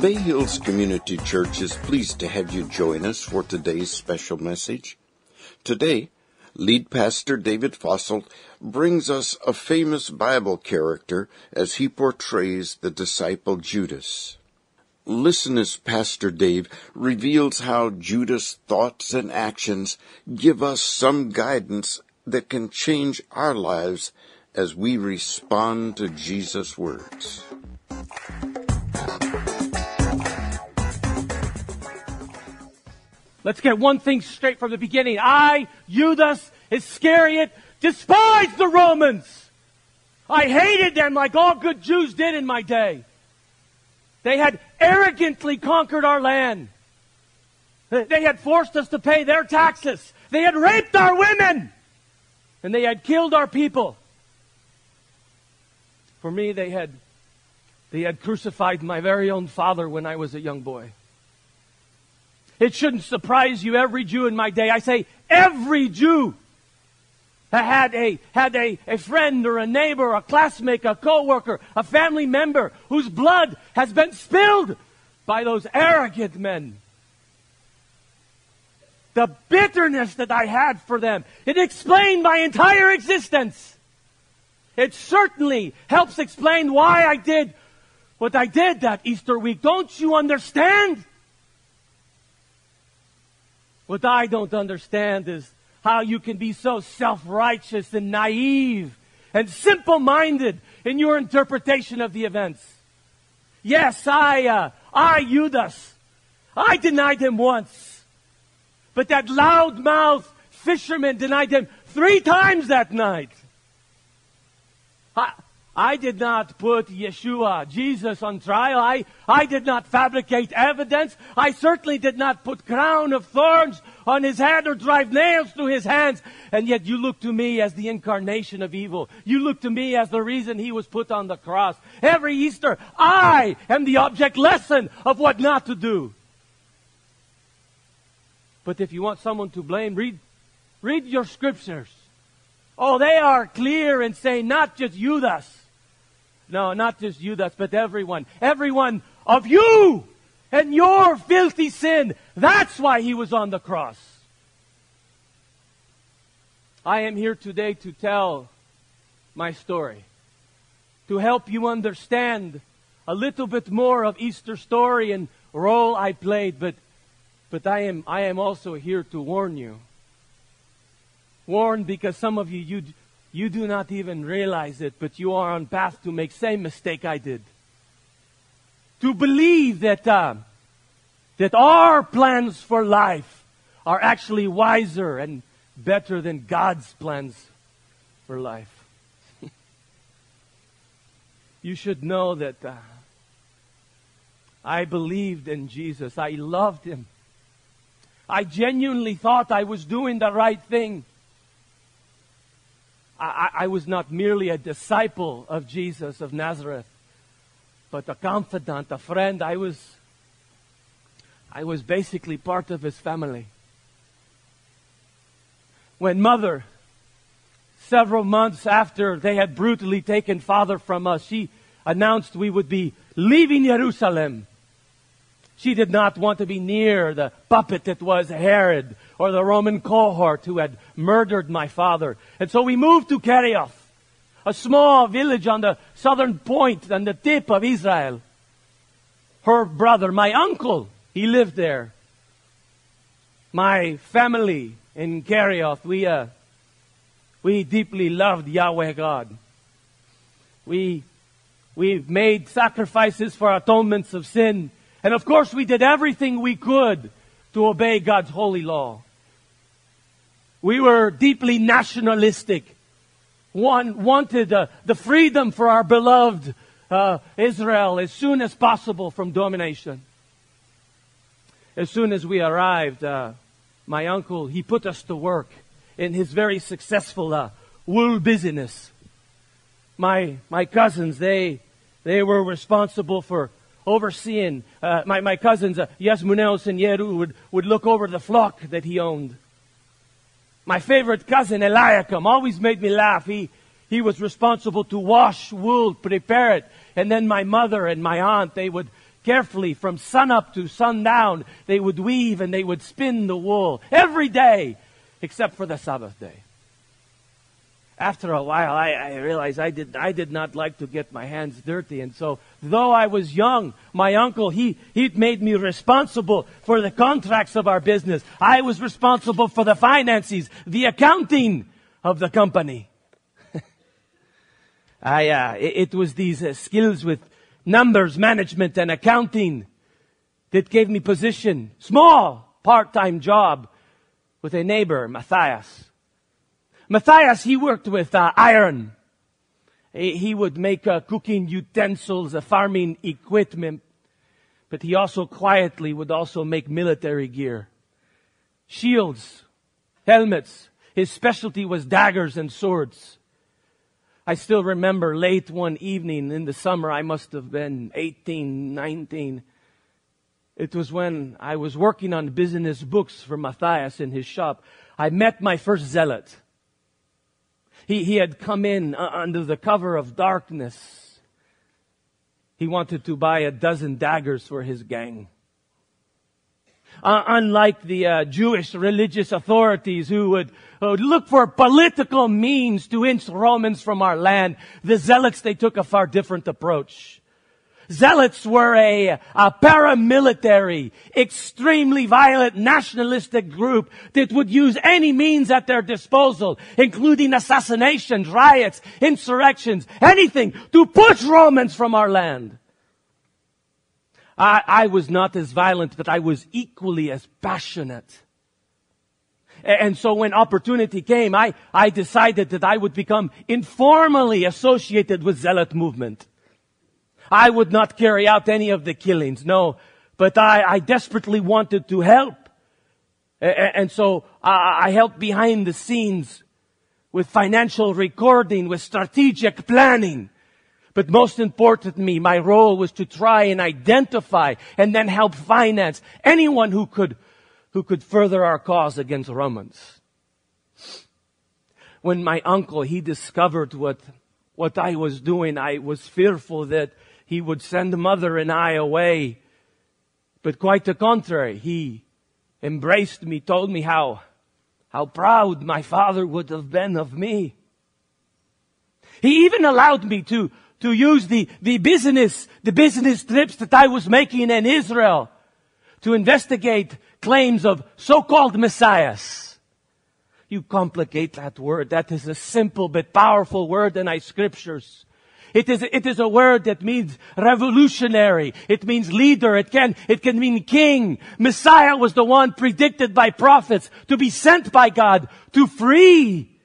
Bay Hills Community Church is pleased to have you join us for today's special message. Today, lead pastor David Fosselt brings us a famous Bible character as he portrays the disciple Judas. Listen as Pastor Dave reveals how Judas' thoughts and actions give us some guidance that can change our lives as we respond to Jesus' words. Let's get one thing straight from the beginning. I, Judas Iscariot, despised the Romans. I hated them like all good Jews did in my day. They had arrogantly conquered our land. They had forced us to pay their taxes. They had raped our women. And they had killed our people. For me, they had, they had crucified my very own father when I was a young boy. It shouldn't surprise you, every Jew in my day. I say every Jew had a, had a, a friend or a neighbor, a classmate, a coworker, a family member whose blood has been spilled by those arrogant men. The bitterness that I had for them, it explained my entire existence. It certainly helps explain why I did what I did that Easter week. Don't you understand? What I don't understand is how you can be so self-righteous and naive and simple-minded in your interpretation of the events. Yes, I, uh, I, Judas, I denied him once. But that loudmouth fisherman denied him three times that night. I, I did not put Yeshua, Jesus, on trial. I, I did not fabricate evidence. I certainly did not put crown of thorns on his head or drive nails through his hands. And yet you look to me as the incarnation of evil. You look to me as the reason he was put on the cross. Every Easter, I am the object lesson of what not to do. But if you want someone to blame, read, read your scriptures. Oh, they are clear in saying not just Judas. no, not just Judas, but everyone. Everyone of you and your filthy sin. That's why he was on the cross. I am here today to tell my story, to help you understand a little bit more of Easter story and role I played, but, but I am, I am also here to warn you. Warn because some of you, you, you do not even realize it, but you are on path to make same mistake I did. To believe that, uh, that our plans for life are actually wiser and better than God's plans for life. you should know that uh, I believed in Jesus. I loved Him. I genuinely thought I was doing the right thing. I, I was not merely a disciple of Jesus of Nazareth, but a confidant, a friend. I was, I was basically part of his family. When mother, several months after they had brutally taken father from us, she announced we would be leaving Jerusalem. She did not want to be near the puppet that was Herod or the Roman cohort who had murdered my father. And so we moved to Kerioth, a small village on the southern point and the tip of Israel. Her brother, my uncle, he lived there. My family in Kerioth, we, uh, we deeply loved Yahweh God. We, we made sacrifices for atonements of sin. And of course we did everything we could to obey God's holy law. We were deeply nationalistic. One wanted uh, the freedom for our beloved uh, Israel as soon as possible from domination. As soon as we arrived, uh, my uncle, he put us to work in his very successful uh, wool business. My, my cousins, they, they were responsible for overseeing, uh, my, my cousins, uh, and Yeru would, would look over the flock that he owned. My favorite cousin, Eliakim, always made me laugh. He, He was responsible to wash wool, prepare it, and then my mother and my aunt, they would carefully from sunup to sundown, they would weave and they would spin the wool every day except for the Sabbath day. After a while, I, I, realized I did, I did not like to get my hands dirty. And so, though I was young, my uncle, he, he made me responsible for the contracts of our business. I was responsible for the finances, the accounting of the company. I, uh, it, it, was these uh, skills with numbers management and accounting that gave me position, small part-time job with a neighbor, Matthias. Matthias, he worked with uh, iron. He, would make uh, cooking utensils, uh, farming equipment, but he also quietly would also make military gear. Shields, helmets. His specialty was daggers and swords. I still remember late one evening in the summer, I must have been 18, 19. It was when I was working on business books for Matthias in his shop. I met my first zealot. He, he had come in uh, under the cover of darkness. He wanted to buy a dozen daggers for his gang. Uh, unlike the uh, Jewish religious authorities who would, would look for political means to inch Romans from our land, the Zealots, they took a far different approach. Zealots were a, a, paramilitary, extremely violent nationalistic group that would use any means at their disposal, including assassinations, riots, insurrections, anything to push Romans from our land. I, I was not as violent, but I was equally as passionate. And so when opportunity came, I, I decided that I would become informally associated with zealot movement. I would not carry out any of the killings, no, but I, I desperately wanted to help. And so I helped behind the scenes with financial recording, with strategic planning. But most importantly, my role was to try and identify and then help finance anyone who could, who could further our cause against Romans. When my uncle, he discovered what, what I was doing, I was fearful that he would send mother and I away. But quite the contrary, he embraced me, told me how, how proud my father would have been of me. He even allowed me to, to use the, the business, the business trips that I was making in Israel to investigate claims of so-called messiahs. You complicate that word. That is a simple but powerful word in our scriptures. It is, it is a word that means revolutionary. It means leader. It can, it can mean king. Messiah was the one predicted by prophets to be sent by God to free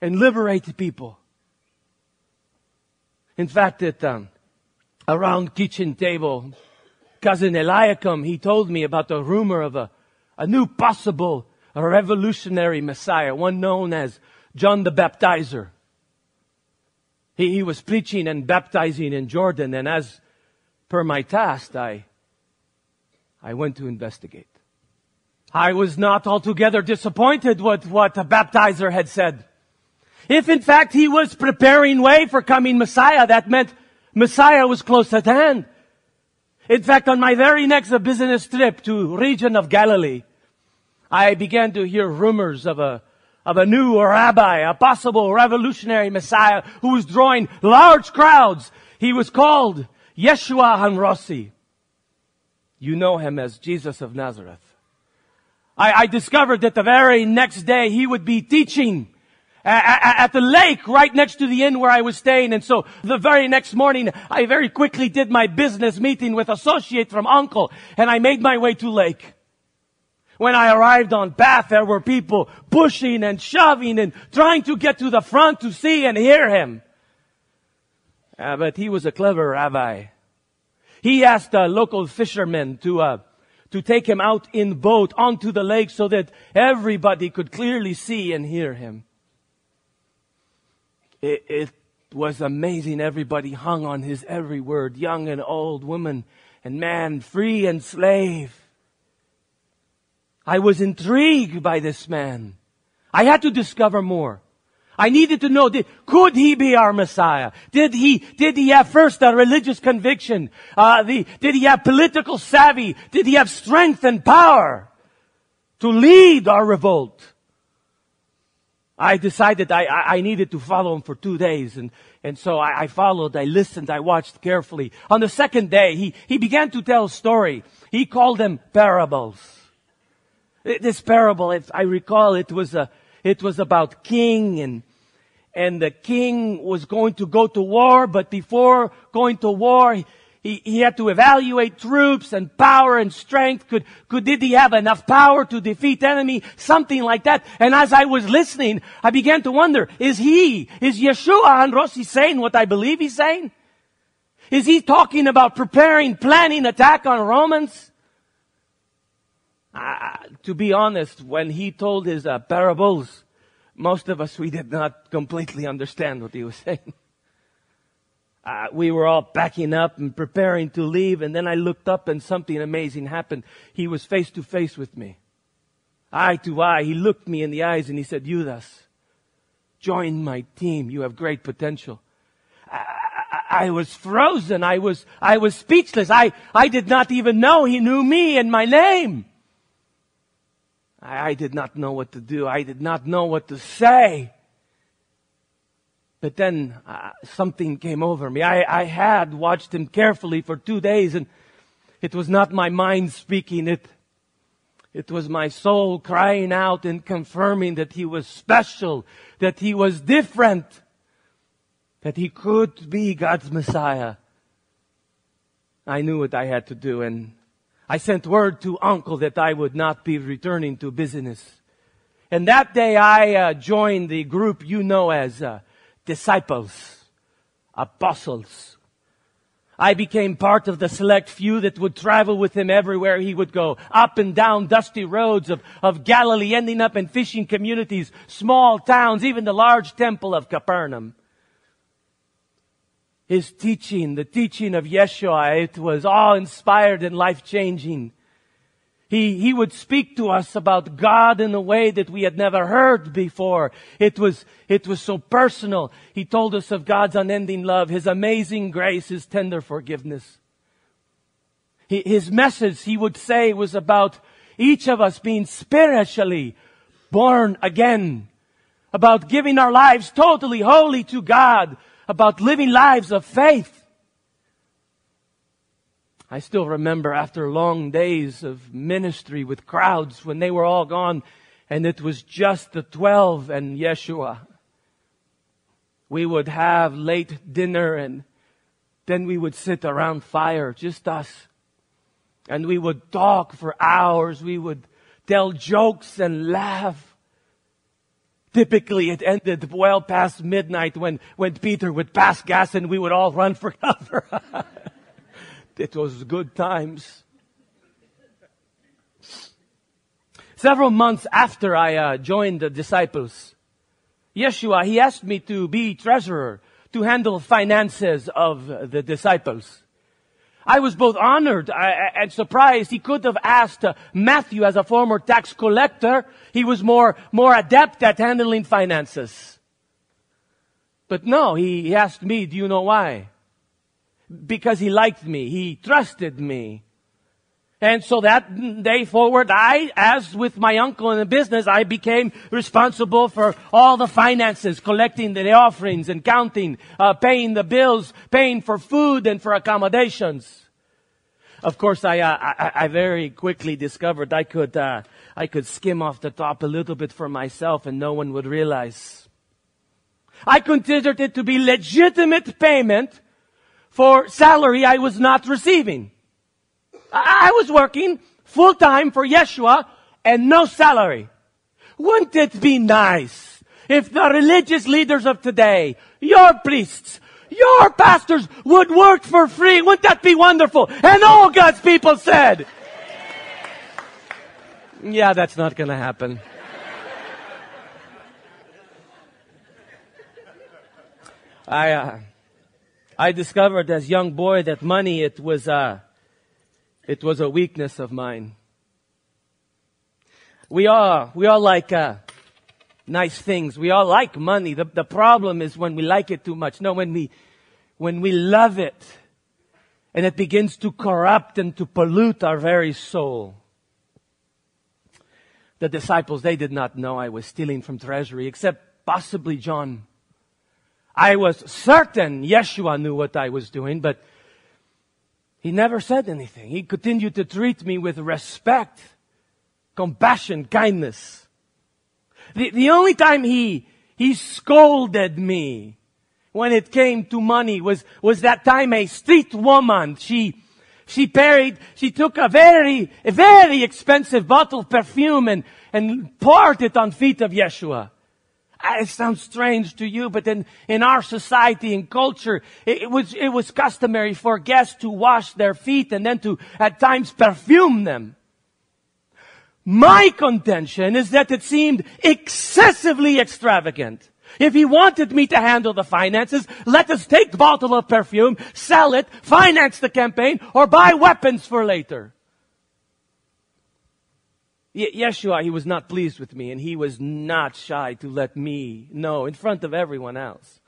and liberate people. In fact, at um, around kitchen table, cousin Eliakim, he told me about the rumor of a, a new possible a revolutionary Messiah, one known as John the Baptizer. He, he was preaching and baptizing in Jordan, and as per my task, I, I went to investigate. I was not altogether disappointed with what the baptizer had said. If in fact he was preparing way for coming Messiah, that meant Messiah was close at hand. In fact, on my very next business trip to region of Galilee, I began to hear rumors of a, of a new rabbi, a possible revolutionary Messiah who was drawing large crowds. He was called Yeshua HaNasi. You know him as Jesus of Nazareth. I, I discovered that the very next day he would be teaching at the lake right next to the inn where I was staying. And so the very next morning, I very quickly did my business meeting with associate from uncle and I made my way to lake. When I arrived on Bath, there were people pushing and shoving and trying to get to the front to see and hear him. Uh, but he was a clever rabbi. He asked a local fisherman to, uh, to take him out in boat onto the lake so that everybody could clearly see and hear him. It, it was amazing. Everybody hung on his every word, young and old, woman and man, free and slave. I was intrigued by this man. I had to discover more. I needed to know, did, could he be our Messiah? Did he, did he have first a religious conviction? Uh, the, did he have political savvy? Did he have strength and power to lead our revolt? I decided I, I needed to follow him for two days and, and so I, I, followed, I listened, I watched carefully. On the second day, he, he began to tell a story. He called them parables. This parable, if I recall, it was a, it was about king and, and the king was going to go to war, but before going to war, he, he had to evaluate troops and power and strength. Could, could, did he have enough power to defeat enemy? Something like that. And as I was listening, I began to wonder, is he, is Yeshua Androsi saying what I believe he's saying? Is he talking about preparing, planning attack on Romans? Uh, to be honest, when he told his uh, parables, most of us, we did not completely understand what he was saying. Uh, we were all backing up and preparing to leave, and then I looked up and something amazing happened. He was face to face with me. Eye to eye, he looked me in the eyes and he said, Judas, join my team. You have great potential. I, I, was frozen. I was, I was speechless. I, I did not even know he knew me and my name. I, I did not know what to do. I did not know what to say. But then uh, something came over me. I, I had watched him carefully for two days and it was not my mind speaking. It, it was my soul crying out and confirming that he was special, that he was different, that he could be God's Messiah. I knew what I had to do and I sent word to uncle that I would not be returning to business. And that day I uh, joined the group you know as uh, disciples, apostles. I became part of the select few that would travel with him everywhere he would go, up and down dusty roads of, of Galilee, ending up in fishing communities, small towns, even the large temple of Capernaum his teaching, the teaching of Yeshua, it was all inspired and life changing. He, he would speak to us about God in a way that we had never heard before. It was, it was so personal. He told us of God's unending love, His amazing grace, His tender forgiveness. His message, he would say, was about each of us being spiritually born again. About giving our lives totally holy to God about living lives of faith. I still remember after long days of ministry with crowds when they were all gone and it was just the 12 and Yeshua. We would have late dinner and then we would sit around fire, just us. And we would talk for hours. We would tell jokes and laugh. Typically it ended well past midnight when, when Peter would pass gas and we would all run for cover. it was good times. Several months after I uh, joined the disciples, Yeshua, he asked me to be treasurer, to handle finances of the disciples. I was both honored uh, and surprised. He could have asked uh, Matthew as a former tax collector. He was more, more adept at handling finances. But no, he asked me, do you know why? Because he liked me. He trusted me. And so that day forward, I, as with my uncle in the business, I became responsible for all the finances, collecting the offerings and counting, uh, paying the bills, paying for food and for accommodations. Of course, I, uh, I, I, very quickly discovered I could, uh, I could skim off the top a little bit for myself and no one would realize. I considered it to be legitimate payment for salary I was not receiving. I was working full time for Yeshua and no salary. Wouldn't it be nice if the religious leaders of today, your priests, your pastors would work for free? Wouldn't that be wonderful? And all God's people said, yeah, that's not going to happen. I, uh, I discovered as young boy that money, it was, uh, it was a weakness of mine. We are, we are like, uh, nice things. We all like money. The, the problem is when we like it too much. No, when we, when we love it and it begins to corrupt and to pollute our very soul. The disciples, they did not know I was stealing from treasury, except possibly John. I was certain Yeshua knew what I was doing, but he never said anything. He continued to treat me with respect, compassion, kindness. The, the only time he, he scolded me when it came to money was, was that time a street woman, she, she paid, she took a very, a very expensive bottle of perfume and, and poured it on feet of Yeshua. Ah, it sounds strange to you, but in, in our society and culture, it, it, was, it was customary for guests to wash their feet and then to, at times, perfume them. My contention is that it seemed excessively extravagant. If he wanted me to handle the finances, let us take bottle of perfume, sell it, finance the campaign, or buy weapons for later. Yeshua, he was not pleased with me, and he was not shy to let me know in front of everyone else.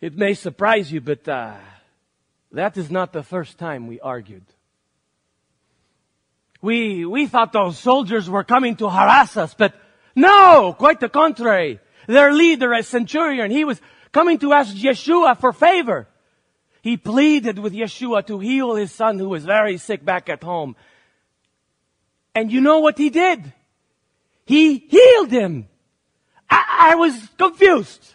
It may surprise you, but uh, that is not the first time we argued. We, we thought those soldiers were coming to harass us, but no, quite the contrary. Their leader, a centurion, he was coming to ask Yeshua for favor. He pleaded with Yeshua to heal his son who was very sick back at home. And you know what he did? He healed him. I, I was confused.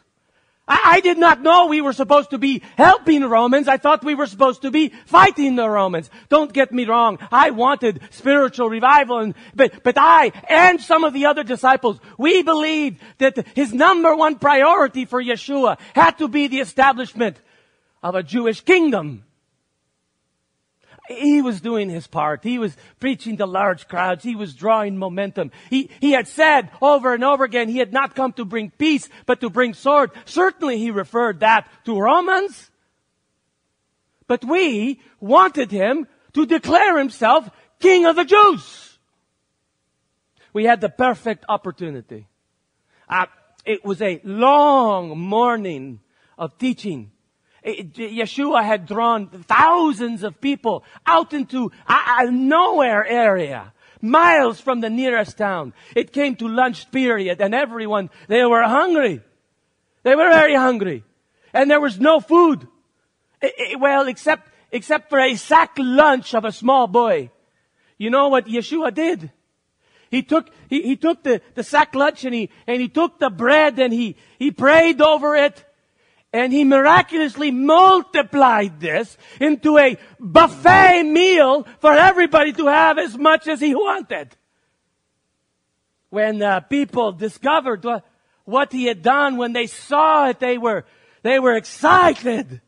I, I, did not know we were supposed to be helping the Romans. I thought we were supposed to be fighting the Romans. Don't get me wrong. I wanted spiritual revival and, but, but I and some of the other disciples, we believed that his number one priority for Yeshua had to be the establishment of a Jewish kingdom. He was doing his part. He was preaching to large crowds. He was drawing momentum. He, he had said over and over again, he had not come to bring peace, but to bring sword. Certainly he referred that to Romans. But we wanted him to declare himself king of the Jews. We had the perfect opportunity. Uh, it was a long morning of teaching Eh, eh, Yeshua had drawn thousands of people out into a, a nowhere area miles from the nearest town. It came to lunch period and everyone, they were hungry. They were very hungry. And there was no food. It, it, well, except, except for a sack lunch of a small boy. You know what Yeshua did? He took, he, he took the, the sack lunch and he, and he took the bread and he, he prayed over it and he miraculously multiplied this into a buffet meal for everybody to have as much as he wanted. When uh, people discovered what, what he had done, when they saw it, they were, they were excited.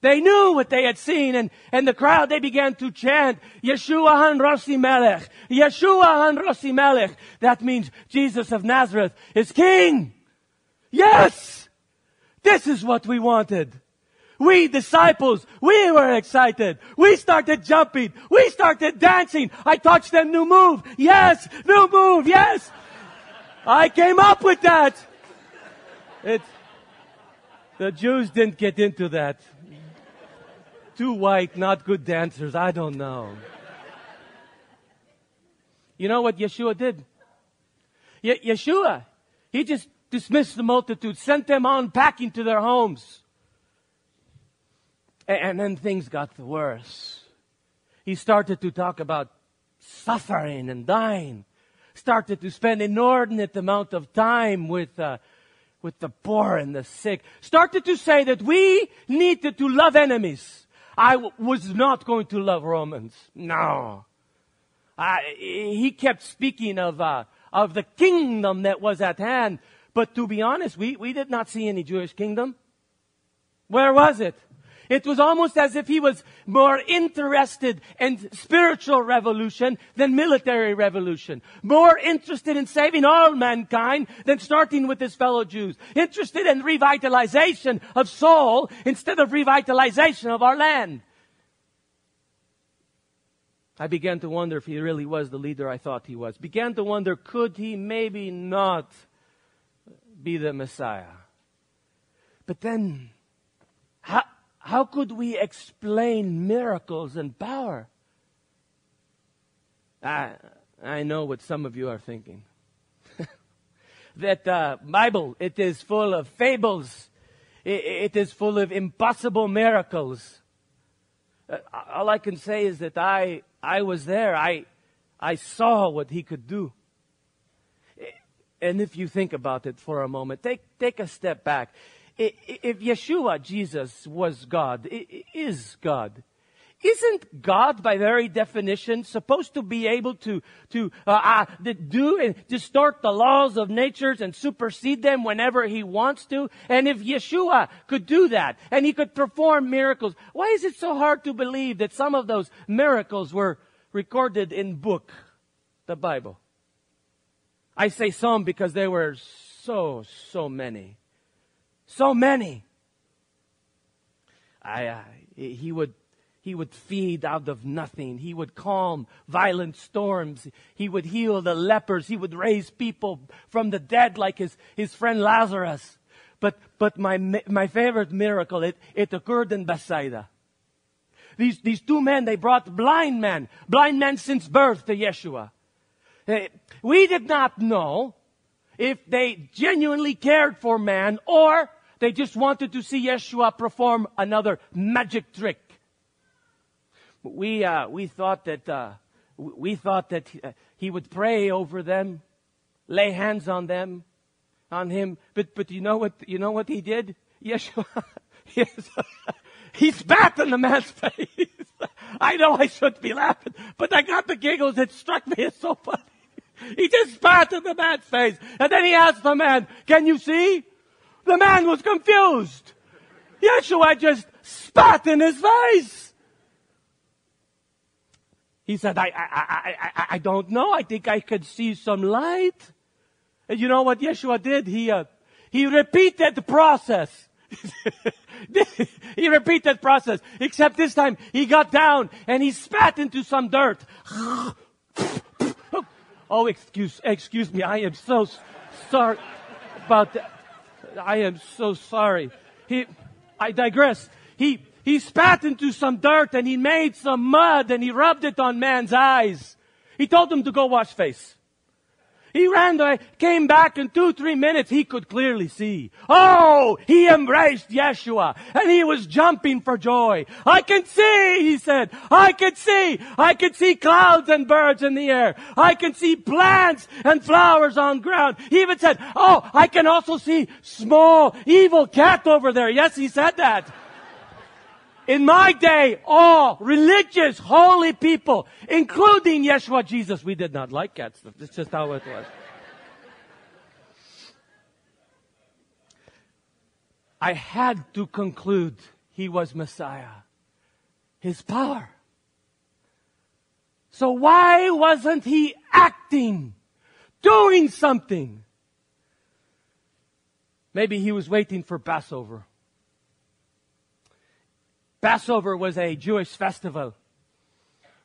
They knew what they had seen and, and the crowd, they began to chant, Yeshua han Rossi Melech, Yeshua han Rossi Melech. That means Jesus of Nazareth is King. Yes! This is what we wanted. We disciples, we were excited. We started jumping. We started dancing. I taught them, new move. Yes, new move. Yes. I came up with that. It, the Jews didn't get into that. Too white, not good dancers. I don't know. You know what Yeshua did? Ye- Yeshua, he just dismissed the multitude, sent them on packing to their homes. And then things got worse. He started to talk about suffering and dying. Started to spend inordinate amount of time with, uh, with the poor and the sick. Started to say that we needed to love enemies. I w- was not going to love Romans. No. He kept speaking of, uh, of the kingdom that was at hand. But to be honest, we, we did not see any Jewish kingdom. Where was it? It was almost as if he was more interested in spiritual revolution than military revolution. More interested in saving all mankind than starting with his fellow Jews. Interested in revitalization of soul instead of revitalization of our land. I began to wonder if he really was the leader I thought he was. Began to wonder, could he maybe not be the Messiah? But then, how, how could we explain miracles and power? I, I know what some of you are thinking. that uh, Bible, it is full of fables. it, it is full of impossible miracles. Uh, all I can say is that I, I was there. I, I saw what he could do. And if you think about it for a moment, take, take a step back. If Yeshua, Jesus, was God, is God, isn't God, by very definition, supposed to be able to to uh, uh, do and distort the laws of nature and supersede them whenever He wants to? And if Yeshua could do that and He could perform miracles, why is it so hard to believe that some of those miracles were recorded in book, the Bible? I say some because there were so so many, so many. I uh, he would he would feed out of nothing. He would calm violent storms. He would heal the lepers. He would raise people from the dead like his, his friend Lazarus. But, but my, my favorite miracle, it, it occurred in Bethsaida. These, these two men, they brought blind men, blind men since birth to Yeshua. Eh, we did not know if they genuinely cared for man or they just wanted to see Yeshua perform another magic trick we uh, we thought that uh, we thought that uh, he would pray over them, lay hands on them, on him. But but you know what you know what he did? Yeshua, yes, he spat in the man's face. I know I shouldn't be laughing, but I got the giggles. It struck me as so funny. He just spat in the man's face, and then he asked the man, "Can you see?" The man was confused. Yeshua just spat in his face. He said, I, I, I, I, don't know. I think I could see some light. And you know what Yeshua did? He, uh, he repeated the process. he repeated the process. Except this time he got down and he spat into some dirt. oh, excuse, excuse me. I am so sorry about that. I am so sorry. He, I digress. He, he spat into some dirt and he made some mud and he rubbed it on man's eyes. He told him to go wash face. He ran away, came back in two, three minutes. He could clearly see. Oh, he embraced Yeshua and he was jumping for joy. I can see, he said. I can see. I can see clouds and birds in the air. I can see plants and flowers on ground. He even said, Oh, I can also see small evil cat over there. Yes, he said that. In my day, all religious, holy people, including Yeshua Jesus, we did not like cats. That's just how it was. I had to conclude he was Messiah. His power. So why wasn't he acting? Doing something? Maybe he was waiting for Passover. Passover was a Jewish festival.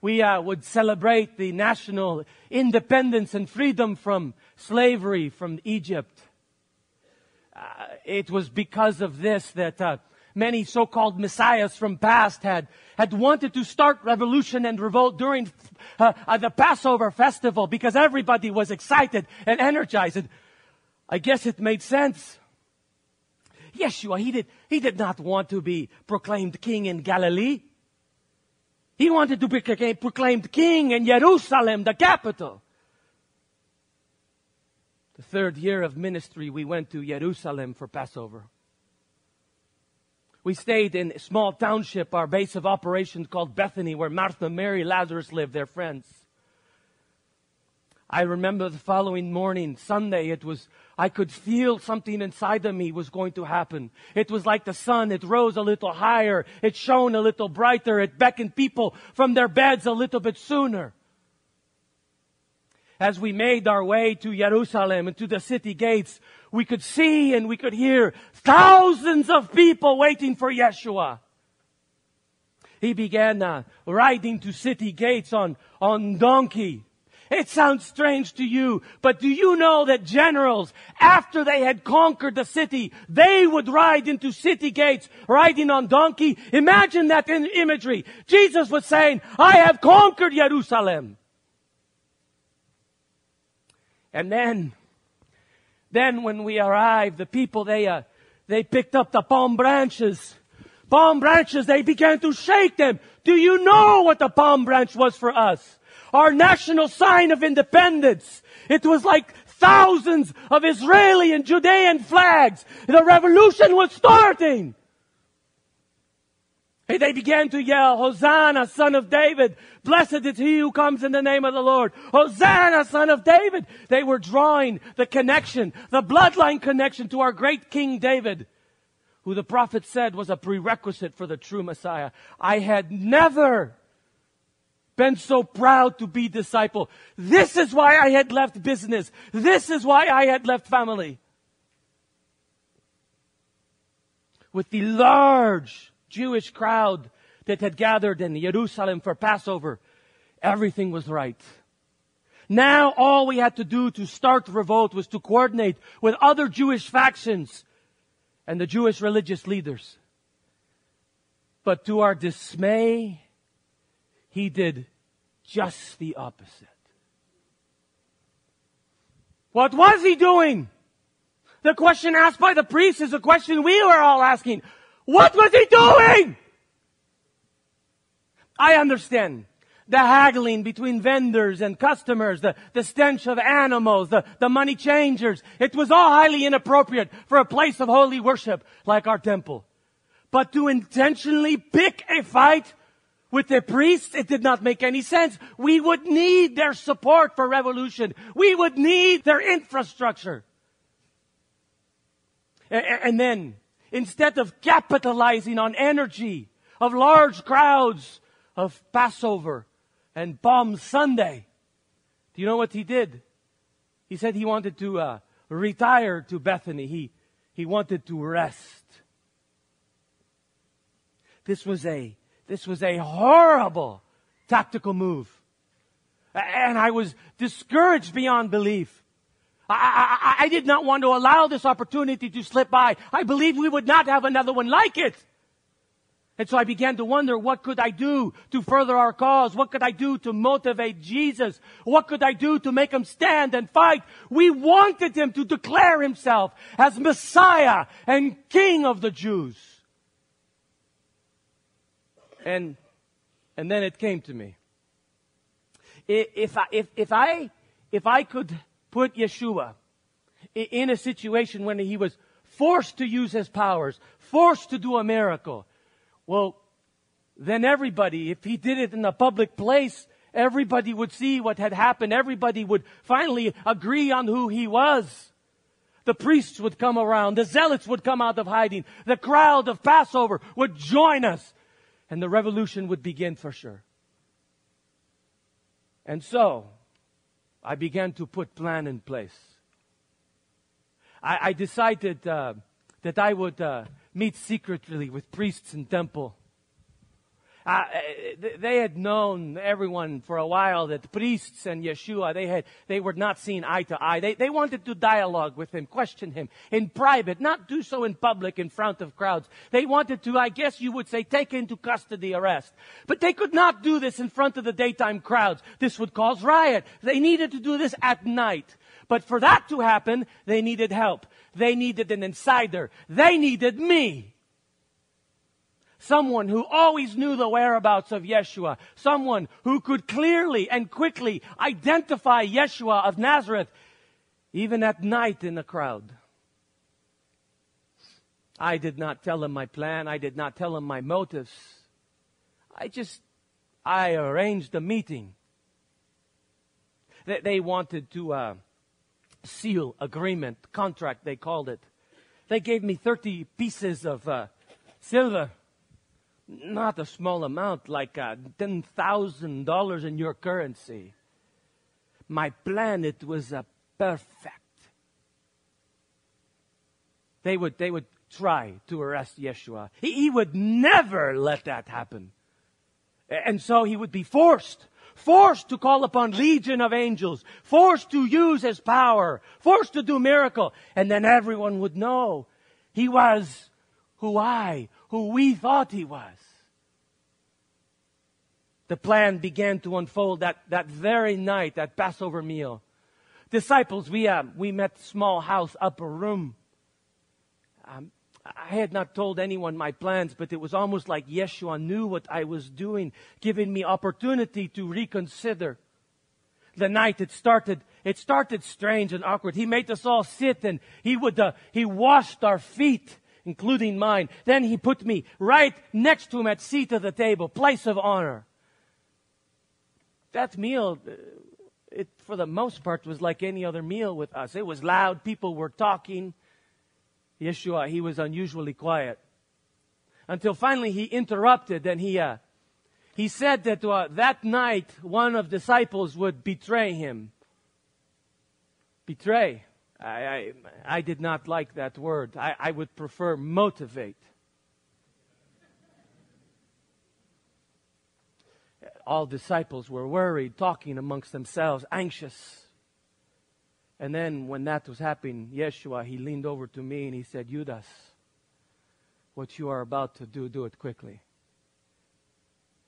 We uh, would celebrate the national independence and freedom from slavery from Egypt. Uh, it was because of this that uh, many so-called messiahs from past had had wanted to start revolution and revolt during uh, uh, the Passover festival because everybody was excited and energized. And I guess it made sense. Yeshua, he did, he did not want to be proclaimed king in Galilee. He wanted to be proclaimed king in Jerusalem, the capital. The third year of ministry, we went to Jerusalem for Passover. We stayed in a small township, our base of operations called Bethany, where Martha, Mary, Lazarus lived, their friends. I remember the following morning, Sunday, it was I could feel something inside of me was going to happen. It was like the sun. It rose a little higher. It shone a little brighter. It beckoned people from their beds a little bit sooner. As we made our way to Jerusalem and to the city gates, we could see and we could hear thousands of people waiting for Yeshua. he began uh, riding to city gates on, on donkey. It sounds strange to you, but do you know that generals, after they had conquered the city, they would ride into city gates riding on donkey? Imagine that in imagery. Jesus was saying, I have conquered Jerusalem. And then, then when we arrived, the people, they, uh, they picked up the palm branches. Palm branches, they began to shake them. Do you know what the palm branch was for us? Our national sign of independence. It was like thousands of Israeli and Judean flags. The revolution was starting. And they began to yell, Hosanna, son of David. Blessed is he who comes in the name of the Lord. Hosanna, son of David. They were drawing the connection, the bloodline connection to our great King David, who the prophet said was a prerequisite for the true Messiah. I had never been so proud to be disciple. This is why I had left business. This is why I had left family. With the large Jewish crowd that had gathered in Jerusalem for Passover, everything was right. Now all we had to do to start the revolt was to coordinate with other Jewish factions and the Jewish religious leaders. But to our dismay, he did just the opposite. What was he doing? The question asked by the priest is a question we were all asking. What was he doing? I understand the haggling between vendors and customers, the, the stench of animals, the, the money changers. It was all highly inappropriate for a place of holy worship like our temple. But to intentionally pick a fight with the priests, it did not make any sense. We would need their support for revolution. We would need their infrastructure. And, then instead of capitalizing on energy of large crowds of Passover and Palm Sunday. Do you know what he did? He said he wanted to uh, retire to Bethany. He, he wanted to rest. This was a, this was a horrible tactical move. And I was discouraged beyond belief. I, I, I did not want to allow this opportunity to slip by. I believed we would not have another one like it. And so I began to wonder, what could I do to further our cause? What could I do to motivate Jesus? What could I do to make him stand and fight? We wanted him to declare himself as Messiah and King of the Jews. And, and then it came to me. If I, if, if I, if I could put Yeshua in a situation when he was forced to use his powers, forced to do a miracle, well, then everybody, if he did it in a public place, everybody would see what had happened. Everybody would finally agree on who he was. The priests would come around. The zealots would come out of hiding. The crowd of Passover would join us. And the revolution would begin for sure. And so, I began to put plan in place. I, I decided uh, that I would uh, meet secretly with priests in temple. Uh, they had known everyone for a while that the priests and Yeshua, they had, they were not seen eye to eye. They, they wanted to dialogue with him, question him in private, not do so in public in front of crowds. They wanted to, I guess you would say, take into custody arrest. But they could not do this in front of the daytime crowds. This would cause riot. They needed to do this at night. But for that to happen, they needed help. They needed an insider. They needed me. Someone who always knew the whereabouts of Yeshua. Someone who could clearly and quickly identify Yeshua of Nazareth, even at night in the crowd. I did not tell him my plan. I did not tell him my motives. I just, I arranged a meeting. They, they wanted to uh, seal agreement, contract, they called it. They gave me 30 pieces of uh, silver not a small amount, like uh, $10,000 in your currency. My plan, it was uh, perfect. They would, they would try to arrest Yeshua. He, he would never let that happen. And so he would be forced, forced to call upon legion of angels, forced to use his power, forced to do miracle. And then everyone would know he was who I, who we thought he was. The plan began to unfold that, that very night, that Passover meal. Disciples, we, uh, we met small house, upper room. Um, I had not told anyone my plans, but it was almost like Yeshua knew what I was doing, giving me opportunity to reconsider. The night it started, it started strange and awkward. He made us all sit and he would, uh, he washed our feet, including mine. Then he put me right next to him at seat of the table, place of honor. That meal, uh, it, for the most part, was like any other meal with us. It was loud. People were talking. Yeshua, he was unusually quiet. Until finally he interrupted and he, uh, he said that uh, that night one of disciples would betray him. Betray. I, I, I did not like that word. I, I would prefer motivate. All disciples were worried, talking amongst themselves, anxious. And then when that was happening, Yeshua, he leaned over to me and he said, Judas, what you are about to do, do it quickly.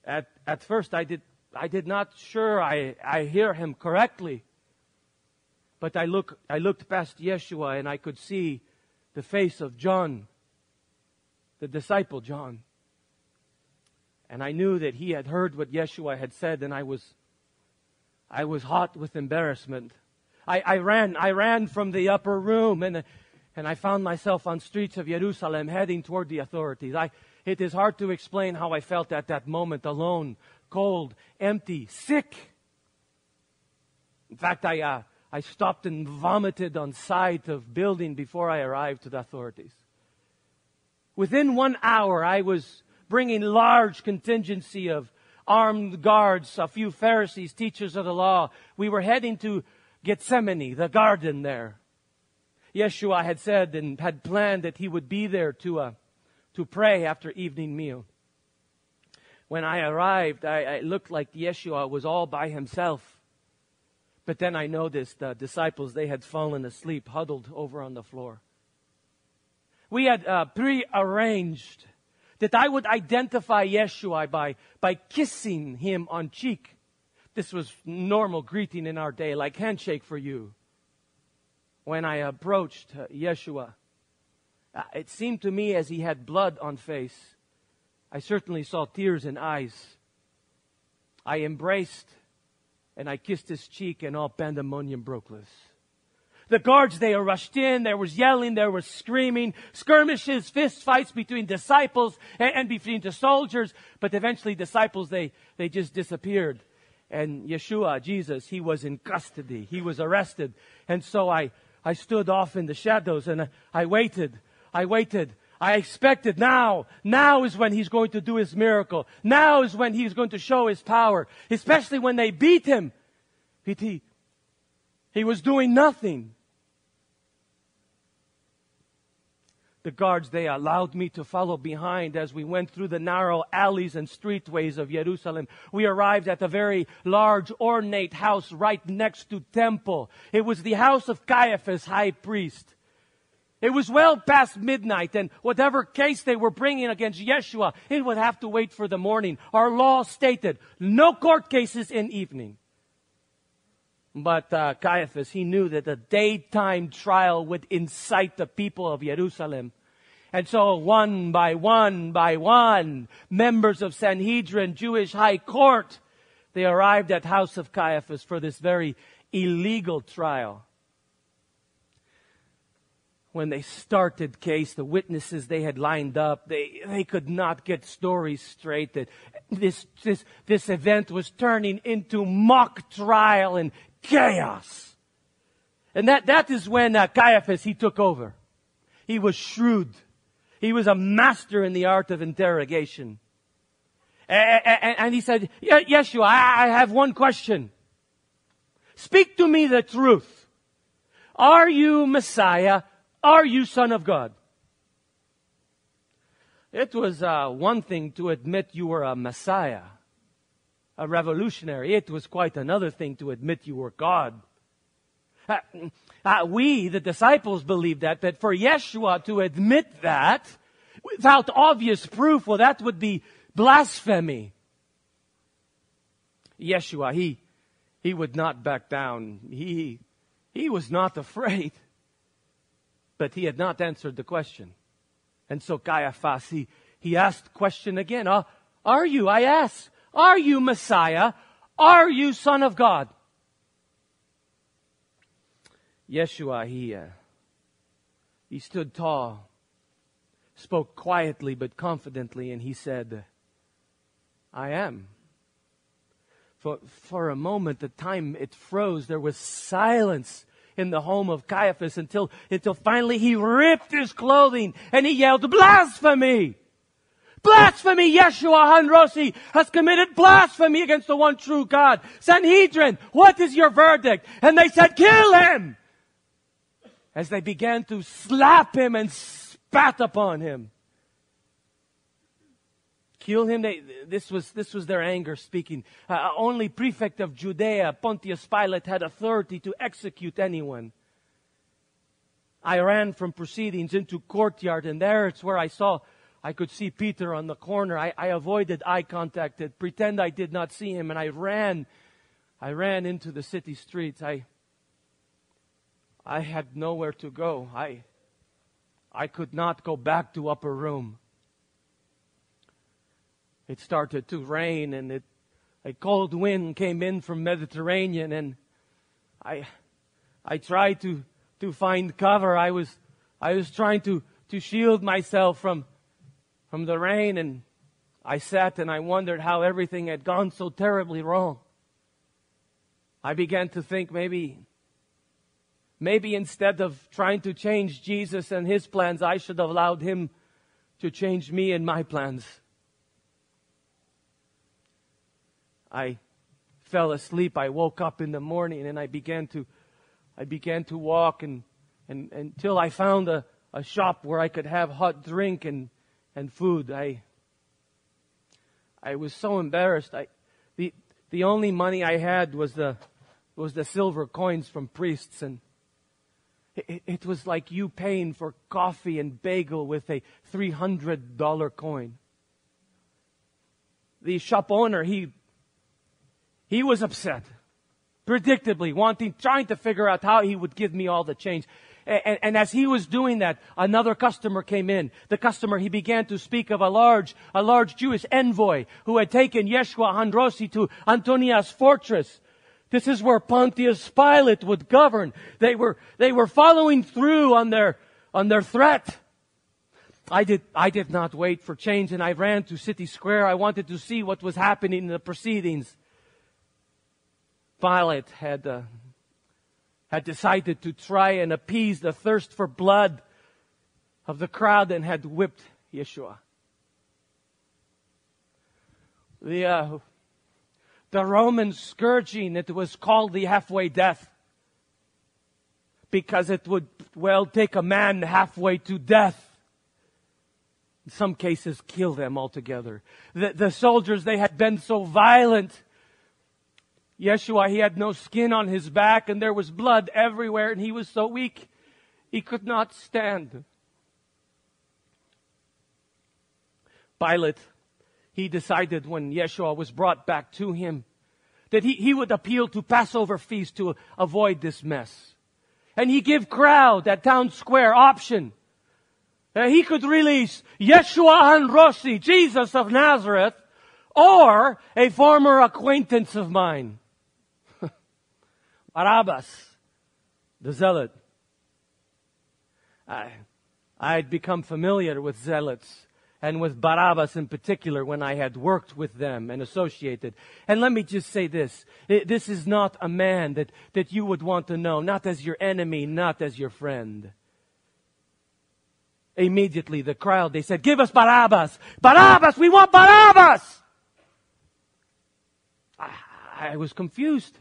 At, at first, I did, I did not sure I, I hear him correctly. But I, look, I looked past Yeshua and I could see the face of John, the disciple John. And I knew that he had heard what Yeshua had said and I was, I was hot with embarrassment. I, I ran, I ran from the upper room and, and I found myself on streets of Jerusalem heading toward the authorities. I, it is hard to explain how I felt at that moment alone, cold, empty, sick. In fact, I, uh, I stopped and vomited on sight of building before I arrived to the authorities. Within one hour, I was bringing large contingency of armed guards, a few Pharisees, teachers of the law. We were heading to Gethsemane, the garden there. Yeshua had said and had planned that he would be there to, uh, to pray after evening meal. When I arrived, I, I looked like Yeshua was all by himself. But then I noticed the disciples, they had fallen asleep, huddled over on the floor. We had uh, pre-arranged that I would identify Yeshua by, by kissing him on cheek. This was normal greeting in our day, like handshake for you. When I approached uh, Yeshua, uh, it seemed to me as he had blood on face. I certainly saw tears in eyes. I embraced and I kissed his cheek and all pandemonium broke loose. The guards, they rushed in. There was yelling. There was screaming, skirmishes, fist fights between disciples and, and between the soldiers. But eventually disciples, they, they just disappeared and Yeshua, Jesus, he was in custody. He was arrested. And so I, I stood off in the shadows and I, I waited. I waited. I expected now, now is when he's going to do his miracle. Now is when he's going to show his power. Especially when they beat him. He, he was doing nothing. the guards, they allowed me to follow behind as we went through the narrow alleys and streetways of Jerusalem. We arrived at a very large, ornate house right next to temple. It was the house of Caiaphas, high priest. It was well past midnight, and whatever case they were bringing against Yeshua, it would have to wait for the morning. Our law stated no court cases in evening. But uh, Caiaphas, he knew that a daytime trial would incite the people of Jerusalem. And so one by one by one, members of Sanhedrin, Jewish high court, they arrived at house of Caiaphas for this very illegal trial. When they started case, the witnesses they had lined up, they, they could not get stories straight that this, this, this event was turning into mock trial and chaos. And that, that is when uh, Caiaphas, he took over. He was shrewd. He was a master in the art of interrogation. And, and he said, Yeshua, I have one question. Speak to me the truth. Are you Messiah? Are you Son of God? It was uh, one thing to admit you were a Messiah. a revolutionary. It was quite another thing to admit you were God. Uh, uh, we, the disciples, believed that, but for Yeshua to admit that without obvious proof, well, that would be blasphemy. Yeshua, he, he would not back down. He, he was not afraid. But he had not answered the question. And so Caiaphas, he, he asked the question again. Uh, are you, I ask, are you Messiah? Are you Son of God? Yeshua, he, uh, he stood tall, spoke quietly but confidently, and he said, I am. For, for a moment, the time it froze. There was silence in the home of Caiaphas until, until finally he ripped his clothing and he yelled, blasphemy! Blasphemy! Yeshua HaNrossi has committed blasphemy against the one true God. Sanhedrin, what is your verdict? And they said, kill him! As they began to slap him and spat upon him kill him. They, this, was, this was their anger speaking. Uh, only prefect of Judea, Pontius Pilate, had authority to execute anyone. I ran from proceedings into courtyard, and there it's where I saw, I could see Peter on the corner. I, I avoided eye contact, pretend I did not see him, and I ran. I ran into the city streets. I, I had nowhere to go. I, I could not go back to upper room it started to rain and it, a cold wind came in from Mediterranean and I, I tried to, to find cover. I was, I was trying to, to shield myself from, from the rain and I sat and I wondered how everything had gone so terribly wrong. I began to think maybe, maybe instead of trying to change Jesus and his plans, I should have allowed him to change me and my plans. I fell asleep. I woke up in the morning and I began to, I began to walk and, and until I found a, a shop where I could have hot drink and, and food. I, I was so embarrassed. I, the, the only money I had was the, was the silver coins from priests and it, it was like you paying for coffee and bagel with a $300 coin. The shop owner, he he was upset, predictably, wanting, trying to figure out how he would give me all the change. And, and, as he was doing that, another customer came in. The customer, he began to speak of a large, a large Jewish envoy who had taken Yeshua HaNrossi to Antonia's fortress. This is where Pontius Pilate would govern. They were, they were following through on their, on their threat. I did, I did not wait for change and I ran to City Square. I wanted to see what was happening in the proceedings. Pilate had, uh, had decided to try and appease the thirst for blood of the crowd and had whipped Yeshua. The, uh, the Roman scourging, it was called the halfway death because it would, well, take a man halfway to death. In some cases, kill them altogether. The, the soldiers, they had been so violent Yeshua, he had no skin on his back and there was blood everywhere and he was so weak he could not stand. Pilate, he decided when Yeshua was brought back to him that he, he would appeal to Passover feast to avoid this mess. And he gave crowd at town square option. Uh, he could release Yeshua HaNrossi, Jesus of Nazareth, or a former acquaintance of mine. Barabbas, the zealot. I, I had become familiar with zealots and with Barabbas in particular when I had worked with them and associated. And let me just say this. This is not a man that, that you would want to know, not as your enemy, not as your friend. Immediately the crowd, they said, give us Barabbas! Barabbas! We want Barabbas! I, I was confused.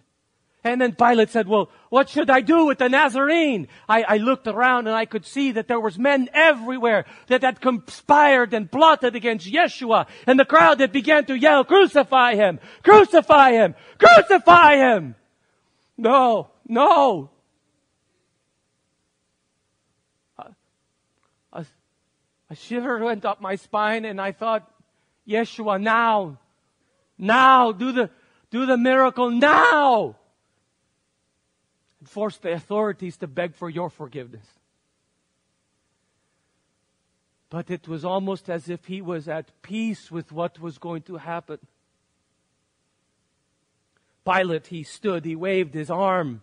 And then Pilate said, well, what should I do with the Nazarene? I, I, looked around and I could see that there was men everywhere that had conspired and plotted against Yeshua. And the crowd that began to yell, crucify him! Crucify him! Crucify him! No, no. A, a, a shiver went up my spine and I thought, Yeshua, now, now, do the, do the miracle now! Force the authorities to beg for your forgiveness. But it was almost as if he was at peace with what was going to happen. Pilate, he stood, he waved his arm,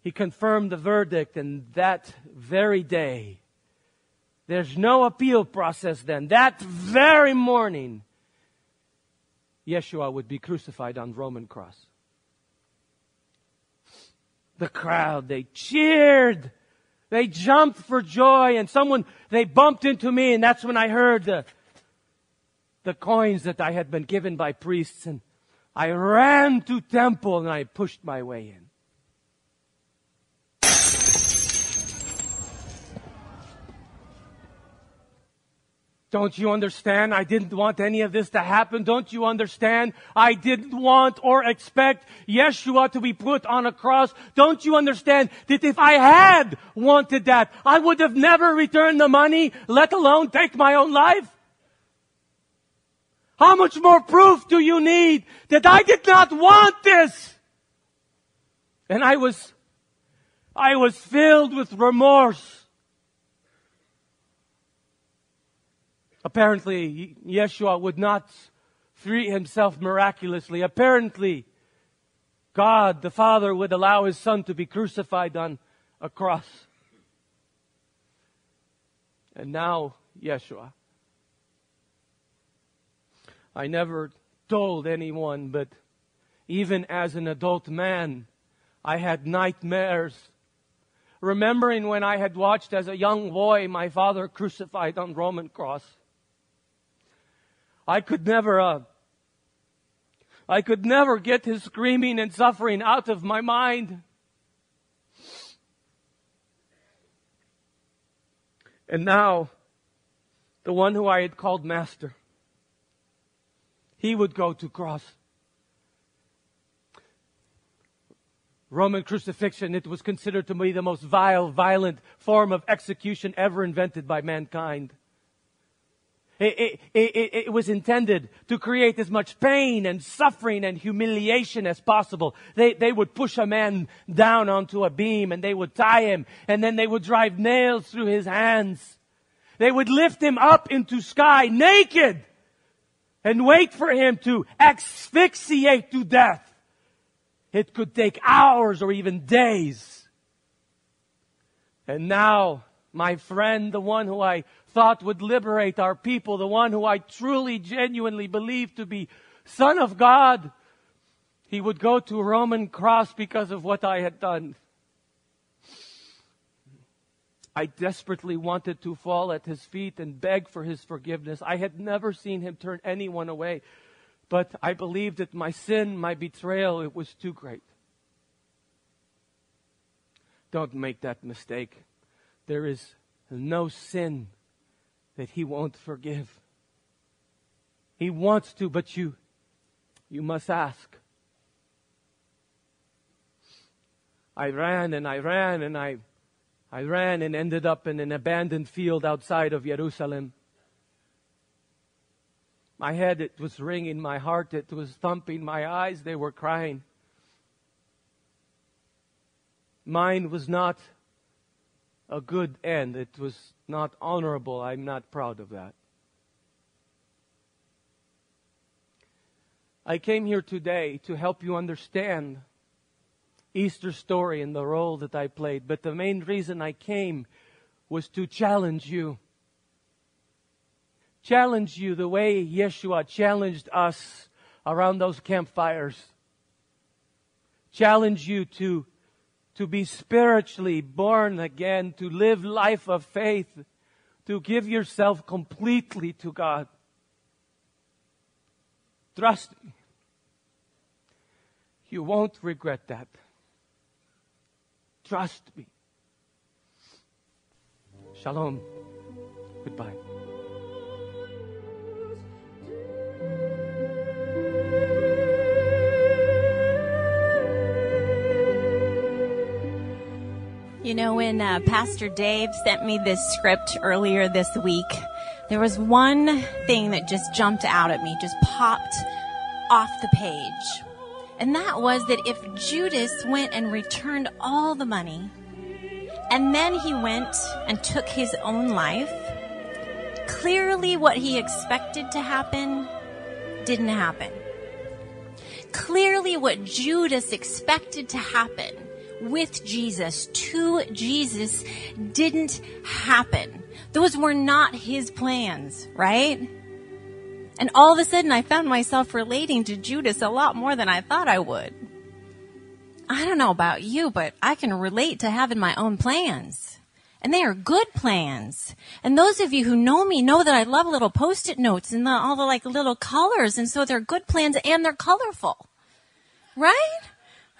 he confirmed the verdict, and that very day, there's no appeal process then. That very morning, Yeshua would be crucified on Roman cross the crowd. They cheered. They jumped for joy and someone, they bumped into me and that's when I heard the, the coins that I had been given by priests and I ran to temple and I pushed my way in. Don't you understand? I didn't want any of this to happen. Don't you understand? I didn't want or expect Yeshua to be put on a cross. Don't you understand that if I had wanted that, I would have never returned the money, let alone take my own life? How much more proof do you need that I did not want this? And I was, I was filled with remorse. Apparently, Yeshua would not free himself miraculously. Apparently, God, the Father, would allow his Son to be crucified on a cross. And now, Yeshua. I never told anyone, but even as an adult man, I had nightmares. Remembering when I had watched as a young boy my father crucified on Roman cross. I could never, uh, I could never get his screaming and suffering out of my mind. And now, the one who I had called master, he would go to cross. Roman crucifixion, it was considered to be the most vile, violent form of execution ever invented by mankind. It, it, it, it, was intended to create as much pain and suffering and humiliation as possible. They, they would push a man down onto a beam and they would tie him and then they would drive nails through his hands. They would lift him up into sky naked and wait for him to asphyxiate to death. It could take hours or even days. And now, my friend, the one who I thought would liberate our people, the one who I truly, genuinely believe to be Son of God, he would go to a Roman cross because of what I had done. I desperately wanted to fall at his feet and beg for his forgiveness. I had never seen him turn anyone away, but I believed that my sin, my betrayal, it was too great. Don't make that mistake. There is no sin that he won't forgive. He wants to, but you, you must ask. I ran and I ran and I, I ran and ended up in an abandoned field outside of Jerusalem. My head, it was ringing, my heart, it was thumping, my eyes, they were crying. Mine was not a good end. It was not honorable. I'm not proud of that. I came here today to help you understand Easter story and the role that I played. But the main reason I came was to challenge you. Challenge you the way Yeshua challenged us around those campfires. Challenge you to to be spiritually born again, to live life of faith, to give yourself completely to God. Trust me. You won't regret that. Trust me. Shalom. Goodbye. You know, when uh, Pastor Dave sent me this script earlier this week, there was one thing that just jumped out at me, just popped off the page. And that was that if Judas went and returned all the money, and then he went and took his own life, clearly what he expected to happen didn't happen. Clearly what Judas expected to happen with Jesus to Jesus didn't happen. Those were not his plans, right? And all of a sudden I found myself relating to Judas a lot more than I thought I would. I don't know about you, but I can relate to having my own plans. And they are good plans. And those of you who know me know that I love little post-it notes and the, all the like little colors. And so they're good plans and they're colorful. Right?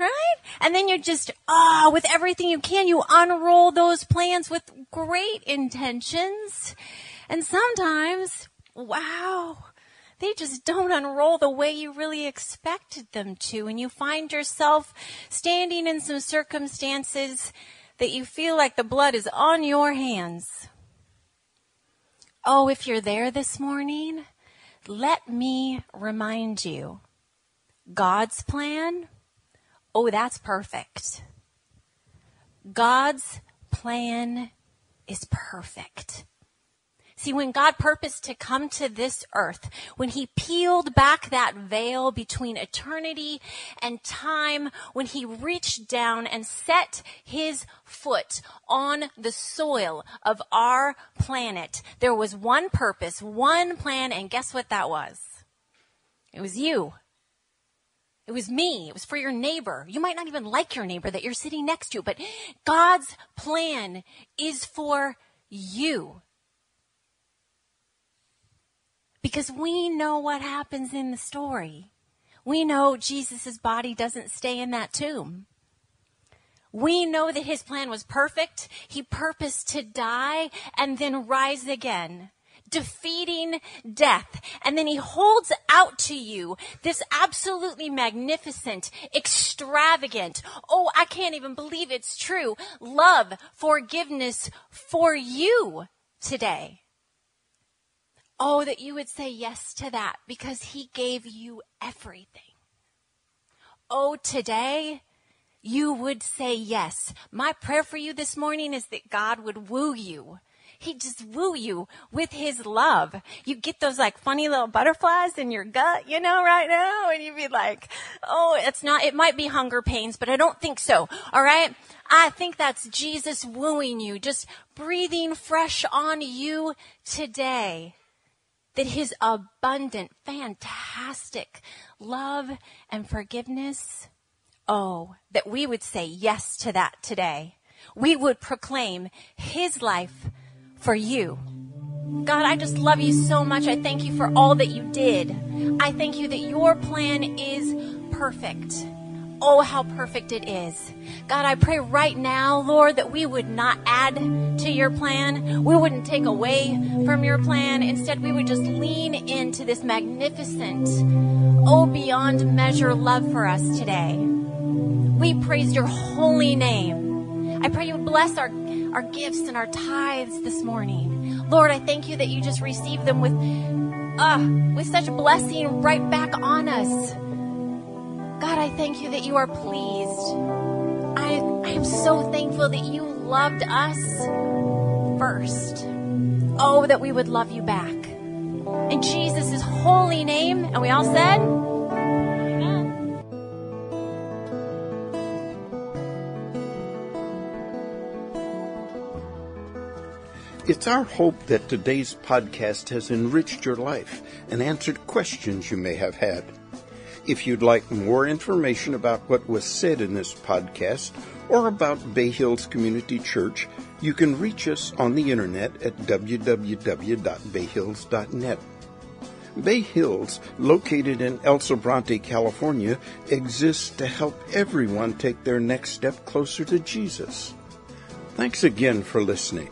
Right? And then you're just, ah, oh, with everything you can, you unroll those plans with great intentions. And sometimes, wow, they just don't unroll the way you really expected them to. And you find yourself standing in some circumstances that you feel like the blood is on your hands. Oh, if you're there this morning, let me remind you God's plan Oh, that's perfect. God's plan is perfect. See, when God purposed to come to this earth, when he peeled back that veil between eternity and time, when he reached down and set his foot on the soil of our planet, there was one purpose, one plan, and guess what that was? It was you. It was me. It was for your neighbor. You might not even like your neighbor that you're sitting next to, but God's plan is for you. Because we know what happens in the story. We know Jesus' body doesn't stay in that tomb. We know that his plan was perfect. He purposed to die and then rise again defeating death. And then he holds out to you this absolutely magnificent, extravagant, oh, I can't even believe it's true, love, forgiveness for you today. Oh, that you would say yes to that because he gave you everything. Oh, today, you would say yes. My prayer for you this morning is that God would woo you he just woo you with his love. You get those like funny little butterflies in your gut, you know, right now, and you'd be like, oh, it's not, it might be hunger pains, but I don't think so. All right. I think that's Jesus wooing you, just breathing fresh on you today. That his abundant, fantastic love and forgiveness, oh, that we would say yes to that today. We would proclaim his life for you. God, I just love you so much. I thank you for all that you did. I thank you that your plan is perfect. Oh, how perfect it is. God, I pray right now, Lord, that we would not add to your plan. We wouldn't take away from your plan. Instead, we would just lean into this magnificent, oh, beyond measure love for us today. We praise your holy name. I pray you bless our our gifts and our tithes this morning. Lord, I thank you that you just receive them with, uh, with such blessing right back on us. God, I thank you that you are pleased. I, I am so thankful that you loved us first. Oh, that we would love you back. In Jesus' holy name, and we all said, It's our hope that today's podcast has enriched your life and answered questions you may have had. If you'd like more information about what was said in this podcast or about Bay Hills Community Church, you can reach us on the internet at www.bayhills.net. Bay Hills, located in El Sobrante, California, exists to help everyone take their next step closer to Jesus. Thanks again for listening.